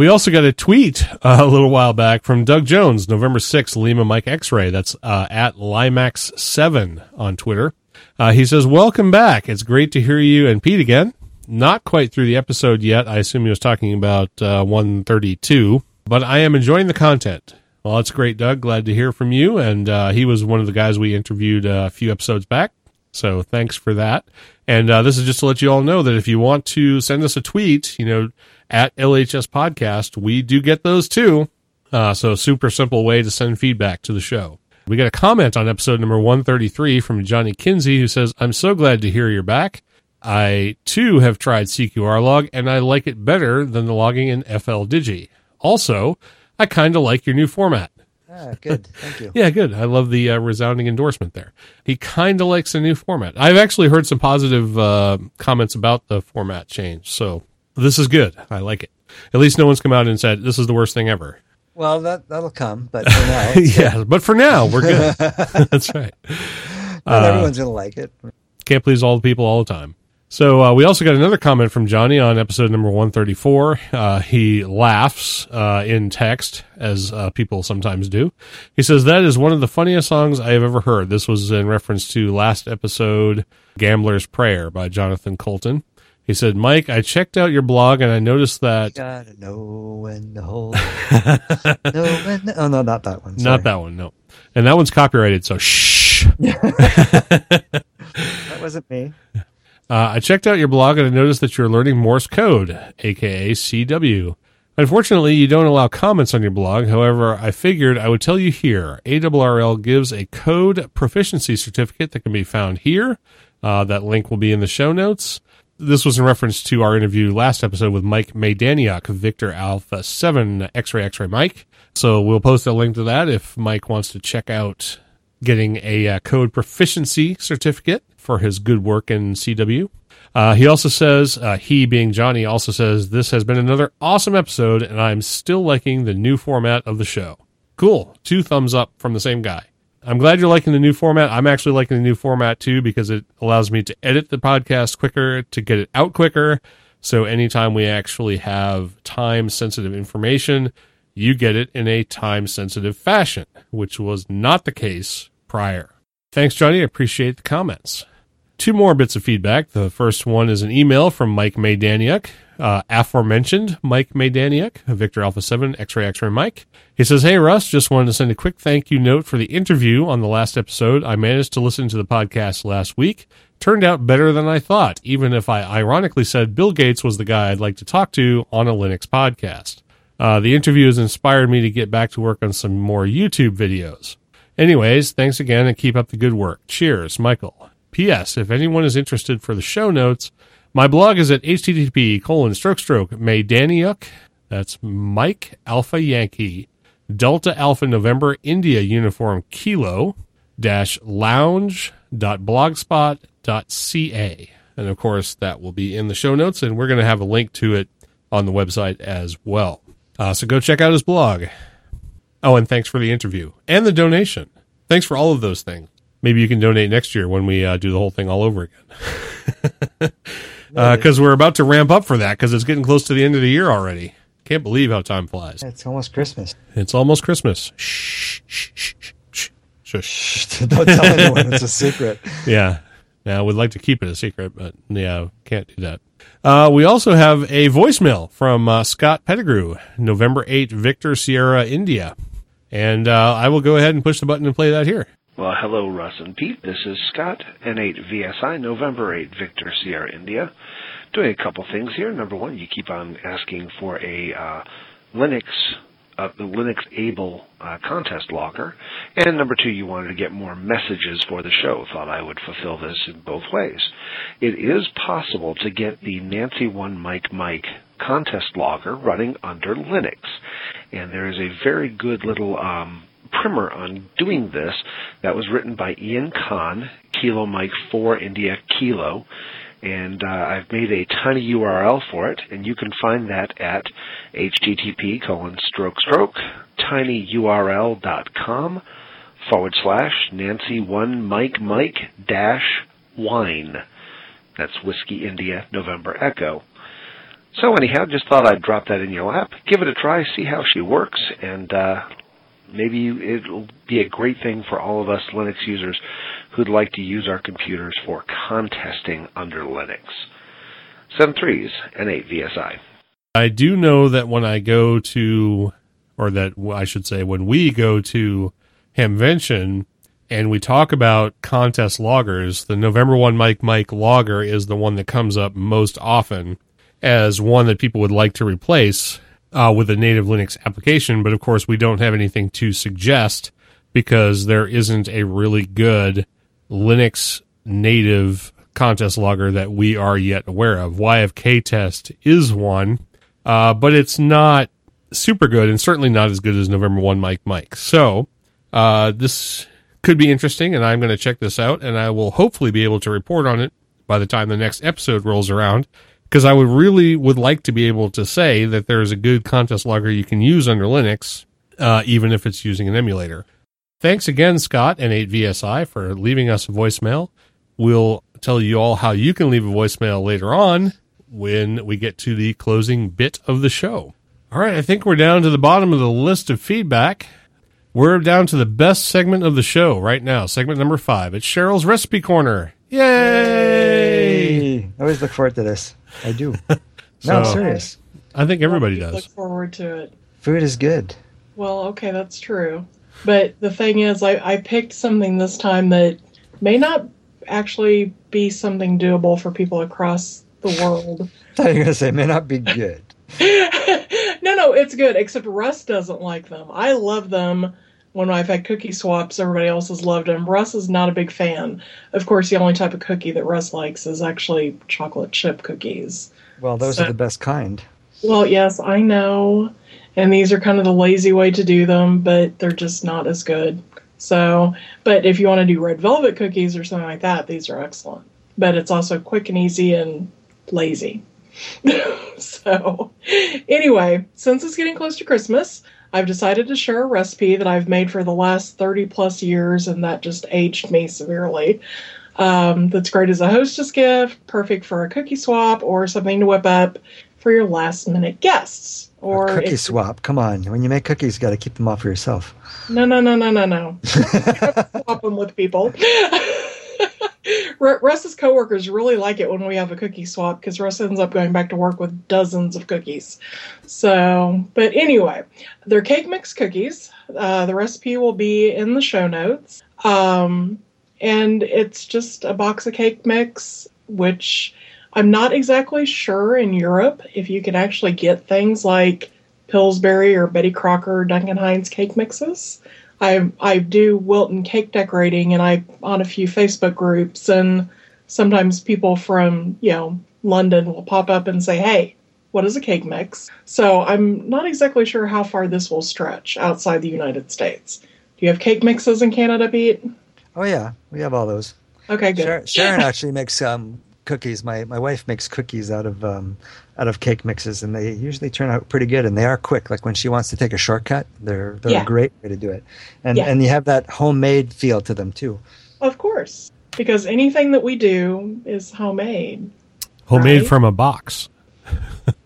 We also got a tweet uh, a little while back from Doug Jones, November 6th, Lima Mike X-Ray. That's uh, at Limax7 on Twitter. Uh, he says, Welcome back. It's great to hear you and Pete again. Not quite through the episode yet. I assume he was talking about uh, 132, but I am enjoying the content. Well, that's great, Doug. Glad to hear from you. And uh, he was one of the guys we interviewed a few episodes back. So thanks for that. And uh, this is just to let you all know that if you want to send us a tweet, you know, at LHS Podcast, we do get those too. Uh, so super simple way to send feedback to the show. We got a comment on episode number 133 from Johnny Kinsey who says, I'm so glad to hear you're back. I too have tried CQRLOG and I like it better than the logging in fldigi. Also, I kind of like your new format. Ah, good. Thank you. Yeah, good. I love the uh, resounding endorsement there. He kind of likes the new format. I've actually heard some positive uh, comments about the format change, so this is good. I like it. At least no one's come out and said this is the worst thing ever. Well, that that'll come, but for now, yeah, but for now we're good. That's right. not everyone's gonna like it. Can't please all the people all the time. So uh, we also got another comment from Johnny on episode number 134. Uh, he laughs uh, in text, as uh, people sometimes do. He says, That is one of the funniest songs I have ever heard. This was in reference to last episode, Gambler's Prayer by Jonathan Coulton. He said, Mike, I checked out your blog and I noticed that. Gotta know when to hold. no, when. To, oh no, not that one. Not that one, no. And that one's copyrighted, so shh. That wasn't me. Uh, I checked out your blog and I noticed that you're learning Morse code, aka CW. Unfortunately, you don't allow comments on your blog. However, I figured I would tell you here. ARRL gives a code proficiency certificate that can be found here. Uh, that link will be in the show notes. This was in reference to our interview last episode with Mike Maydaniuk, Victor Alpha 7 X-Ray X-Ray Mike. So we'll post a link to that if Mike wants to check out getting a uh, code proficiency certificate for his good work in CW. Uh, he also says, uh, he being Johnny, also says, this has been another awesome episode, and I'm still liking the new format of the show. Cool. Two thumbs up from the same guy. I'm glad you're liking the new format. I'm actually liking the new format too because it allows me to edit the podcast quicker, to get it out quicker. So anytime we actually have time sensitive information, you get it in a time sensitive fashion, which was not the case prior. Thanks, Johnny. I appreciate the comments. Two more bits of feedback. The first one is an email from Mike Maydaniuk, uh, aforementioned Mike Maydaniuk, Victor Alpha 7, X-Ray X-Ray Mike. He says, Hey Russ, just wanted to send a quick thank you note for the interview on the last episode. I managed to listen to the podcast last week. Turned out better than I thought, even if I ironically said Bill Gates was the guy I'd like to talk to on a Linux podcast. Uh, the interview has inspired me to get back to work on some more YouTube videos. Anyways, thanks again and keep up the good work. Cheers, Michael. P.S. If anyone is interested for the show notes, my blog is at http colon stroke stroke Maydaniuk. That's Mike Alpha Yankee Delta Alpha November India Uniform Kilo dash lounge dot blogspot dot ca. And of course, that will be in the show notes, and we're going to have a link to it on the website as well. Uh, so go check out his blog. Oh, and thanks for the interview and the donation. Thanks for all of those things. Maybe you can donate next year when we uh, do the whole thing all over again. because we're about to ramp up for that because it's getting close to the end of the year already. Can't believe how time flies. It's almost Christmas. It's almost Christmas. Shh, shh, shh, shh, shh. Shh, Don't tell anyone. It's a secret. Yeah. Now, we'd like to keep it a secret, but yeah, can't do that. Uh, we also have a voicemail from uh, Scott Pettigrew, November 8, Victor Sierra, India. And uh, I will go ahead and push the button and play that here. Well, hello, Russ and Pete. This is Scott, N8VSI, November 8, Victor Sierra, India. Doing a couple things here. Number one, you keep on asking for a uh, Linux, uh, the Linux Able uh, contest logger. And number two, you wanted to get more messages for the show. Thought I would fulfill this in both ways. It is possible to get the Nancy One Mike Mike contest logger running under Linux. And there is a very good little um, primer on doing this that was written by Ian Kahn, Kilo Mike 4 India Kilo. And uh, I've made a tiny URL for it, and you can find that at http colon stroke stroke tinyurl.com forward slash Nancy one Mike Mike dash wine. That's Whiskey India November Echo. So anyhow, just thought I'd drop that in your lap, give it a try, see how she works, and uh, maybe it'll be a great thing for all of us Linux users who'd like to use our computers for contesting under Linux. Seven threes N8VSI. I do know that when I go to, or that I should say, when we go to Hamvention and we talk about contest loggers, the November 1 Mike Mike logger is the one that comes up most often as one that people would like to replace uh, with a native Linux application. But of course, we don't have anything to suggest because there isn't a really good Linux native contest logger that we are yet aware of. YFKtest is one, uh, but it's not super good and certainly not as good as November 1 Mike Mike. So, uh, this could be interesting and I'm going to check this out and I will hopefully be able to report on it by the time the next episode rolls around because I would really would like to be able to say that there's a good contest logger you can use under Linux, uh, even if it's using an emulator. Thanks again, Scott N8VSI, for leaving us a voicemail. We'll tell you all how you can leave a voicemail later on when we get to the closing bit of the show. All right, I think we're down to the bottom of the list of feedback. We're down to the best segment of the show right now, segment number five. It's Cheryl's Recipe Corner. Yay! Hey, I always look forward to this. I do. No, I'm serious. I think everybody does. Look forward to it. Food is good. Well, okay, that's true. But the thing is, I, I picked something this time that may not actually be something doable for people across the world. I thought you were going to say, may not be good. no, no, it's good, except Russ doesn't like them. I love them when I've had cookie swaps, everybody else has loved them. Russ is not a big fan. Of course, the only type of cookie that Russ likes is actually chocolate chip cookies. Well, those So- are the best kind. Well, yes, I know. And these are kind of the lazy way to do them, but they're just not as good. So, but if you want to do red velvet cookies or something like that, these are excellent. But it's also quick and easy and lazy. so, anyway, since it's getting close to Christmas, I've decided to share a recipe that I've made for the last 30 plus years, and that just aged me severely. Um, that's great as a hostess gift, perfect for a cookie swap or something to whip up for your last minute guests. Or a cookie swap. Come on. When you make cookies, you got to keep them all for yourself. No, no, no, no, no, no. swap them with people. Ru- Russ's coworkers really like it when we have a cookie swap because Russ ends up going back to work with dozens of cookies. So, but anyway, they're cake mix cookies. Uh, the recipe will be in the show notes. Um, and it's just a box of cake mix, which I'm not exactly sure in Europe if you can actually get things like Pillsbury or Betty Crocker Duncan Hines cake mixes. I I do Wilton cake decorating and I on a few Facebook groups and sometimes people from, you know, London will pop up and say, "Hey, what is a cake mix?" So I'm not exactly sure how far this will stretch outside the United States. Do you have cake mixes in Canada, Pete? Oh, yeah. We have all those. Okay, good. Sharon, Sharon actually makes um, cookies. My, my wife makes cookies out of um, out of cake mixes, and they usually turn out pretty good. And they are quick. Like when she wants to take a shortcut, they're they're Yeah. a great way to do it. And Yeah. and you have that homemade feel to them too. Of course, because anything that we do is homemade. Homemade Right. from a box.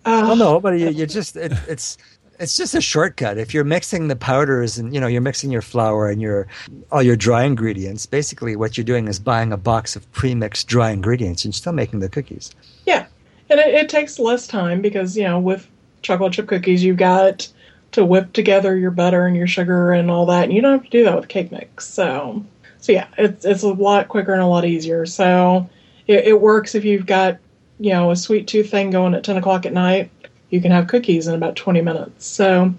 Uh, Well, no, but you, you just it, it's it's just a shortcut. If you're mixing the powders and you know you're mixing your flour and your all your dry ingredients, basically what you're doing is buying a box of pre-mixed dry ingredients and still making the cookies. Yeah, and it, it takes less time because you know with chocolate chip cookies you've got to whip together your butter and your sugar and all that, and you don't have to do that with cake mix. So, so yeah, it's it's a lot quicker and a lot easier. So it, it works if you've got you know a sweet tooth thing going at ten o'clock at night. You can have cookies in about twenty minutes. So,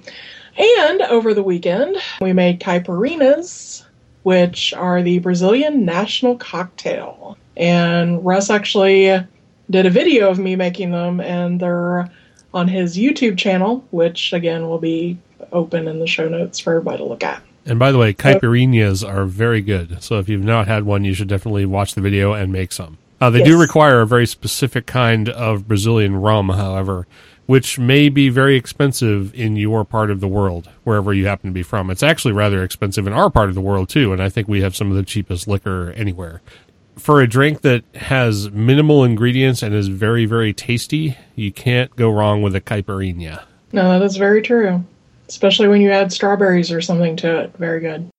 and over the weekend we made caipirinhas, which are the Brazilian national cocktail. And Russ actually did a video of me making them, and they're on his YouTube channel, which again will be open in the show notes for everybody to look at. And by the way, caipirinhas are very good. So if you've not had one, you should definitely watch the video and make some. Uh, they do require a very specific kind of Brazilian rum, however, which may be very expensive in your part of the world, wherever you happen to be from. It's actually rather expensive in our part of the world, too, and I think we have some of the cheapest liquor anywhere. For a drink that has minimal ingredients and is very, very tasty, you can't go wrong with a caipirinha. No, that is very true, especially when you add strawberries or something to it. Very good.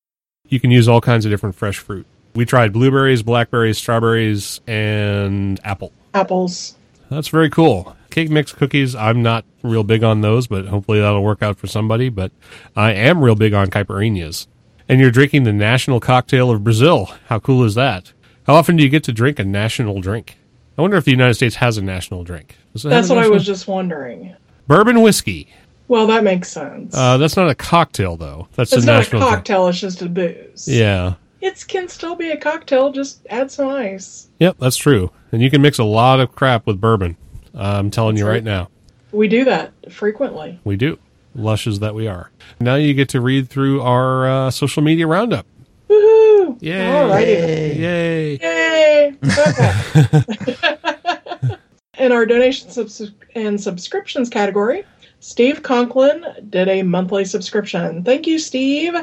you can use all kinds of different fresh fruit. We tried blueberries, blackberries, strawberries, and apple. Apples. That's very cool. Cake mix cookies, I'm not real big on those, but hopefully that'll work out for somebody. But I am real big on caipirinhas. And you're drinking the national cocktail of Brazil. How cool is that? How often do you get to drink a national drink? I wonder if the United States has a national drink. That's a what I was just wondering. Bourbon whiskey. Well, that makes sense. Uh, that's not a cocktail, though. That's it's a not a national drink. cocktail; it's just a booze. Yeah. it can still be a cocktail. Just add some ice. Yep, that's true. And you can mix a lot of crap with bourbon. I'm telling you right right. now. We do that frequently. We do. Lushes that we are. Now you get to read through our uh, social media roundup. Woohoo! Yay. Alrighty. Yay. Yay! Okay. In our donations subs- and subscriptions category, Steve Conklin did a monthly subscription. Thank you, Steve.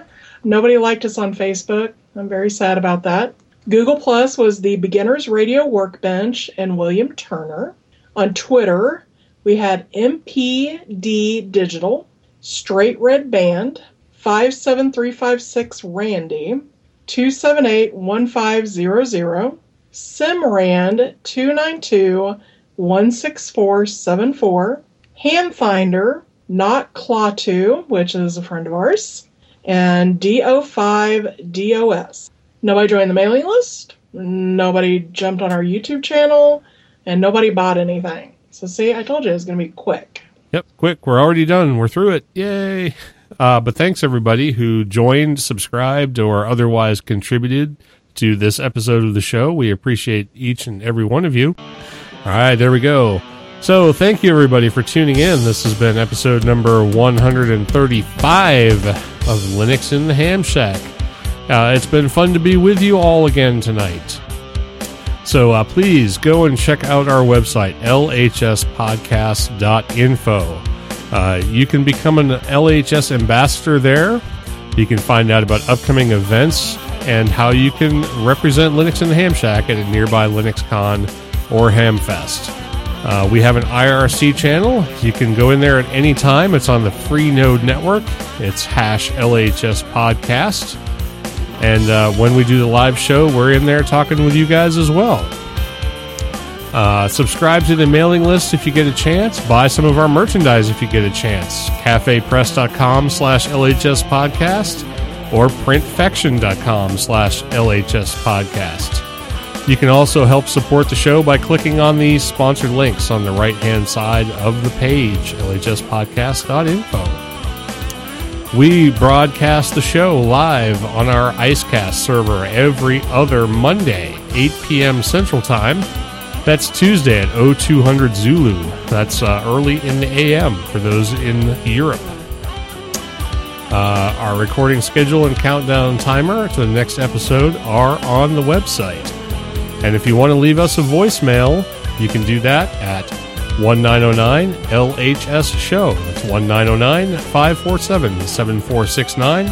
Nobody liked us on Facebook. I'm very sad about that. Google Plus was the Beginners Radio Workbench and William Turner. On Twitter, we had MPD Digital, Straight Red Band, 57356 Randy, 278-1500, Simrand 292-16474, Handfinder, Not Claw2, which is a friend of ours, and DO5DOS. Nobody joined the mailing list, nobody jumped on our YouTube channel, and nobody bought anything. So see, I told you it was going to be quick. Yep, quick. We're already done. We're through it. Yay. Uh, but thanks everybody who joined, subscribed, or otherwise contributed to this episode of the show. We appreciate each and every one of you. All right, there we go. So thank you everybody for tuning in. This has been episode number 135 of Linux in the Ham Shack. Uh, it's been fun to be with you all again tonight. So uh, please go and check out our website, lhspodcast.info. Uh, you can become an LHS ambassador there. You can find out about upcoming events and how you can represent Linux in the Ham Shack at a nearby LinuxCon or Hamfest. Uh, we have an IRC channel. You can go in there at any time. It's on the Freenode Network. It's hash LHS Podcast. And uh, when we do the live show, we're in there talking with you guys as well. Uh, subscribe to the mailing list if you get a chance. Buy some of our merchandise if you get a chance. cafepress.com slash LHS podcast or printfection.com slash LHS podcast. You can also help support the show by clicking on the sponsored links on the right hand side of the page, lhspodcast.info. We broadcast the show live on our Icecast server every other Monday, 8 p.m. Central Time. That's Tuesday at 0200 Zulu. That's uh, early in the AM for those in Europe. Uh, our recording schedule and countdown timer to the next episode are on the website. And if you want to leave us a voicemail, you can do that at 1909 LHS Show. That's 1909 547 7469.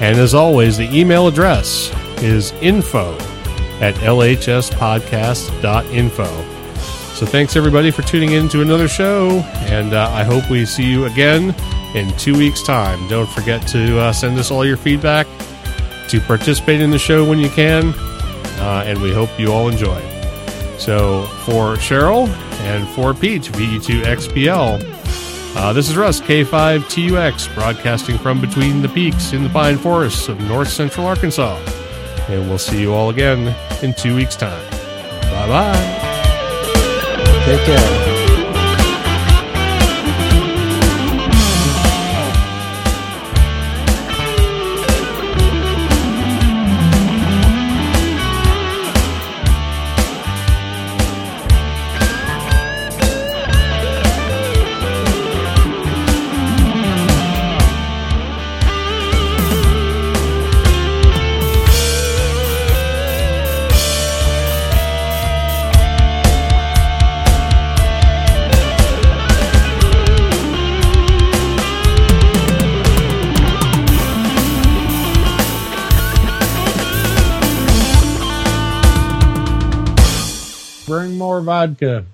And as always, the email address is info at lhspodcast.info. So thanks everybody for tuning in to another show, and uh, I hope we see you again in two weeks' time. Don't forget to uh, send us all your feedback, to participate in the show when you can, uh, and we hope you all enjoy. So for Cheryl and for Pete, VE2XPL, uh, this is Russ, K5TUX, broadcasting from between the peaks in the pine forests of north central Arkansas. And we'll see you all again in two weeks' time. Bye bye. Take care. vodka.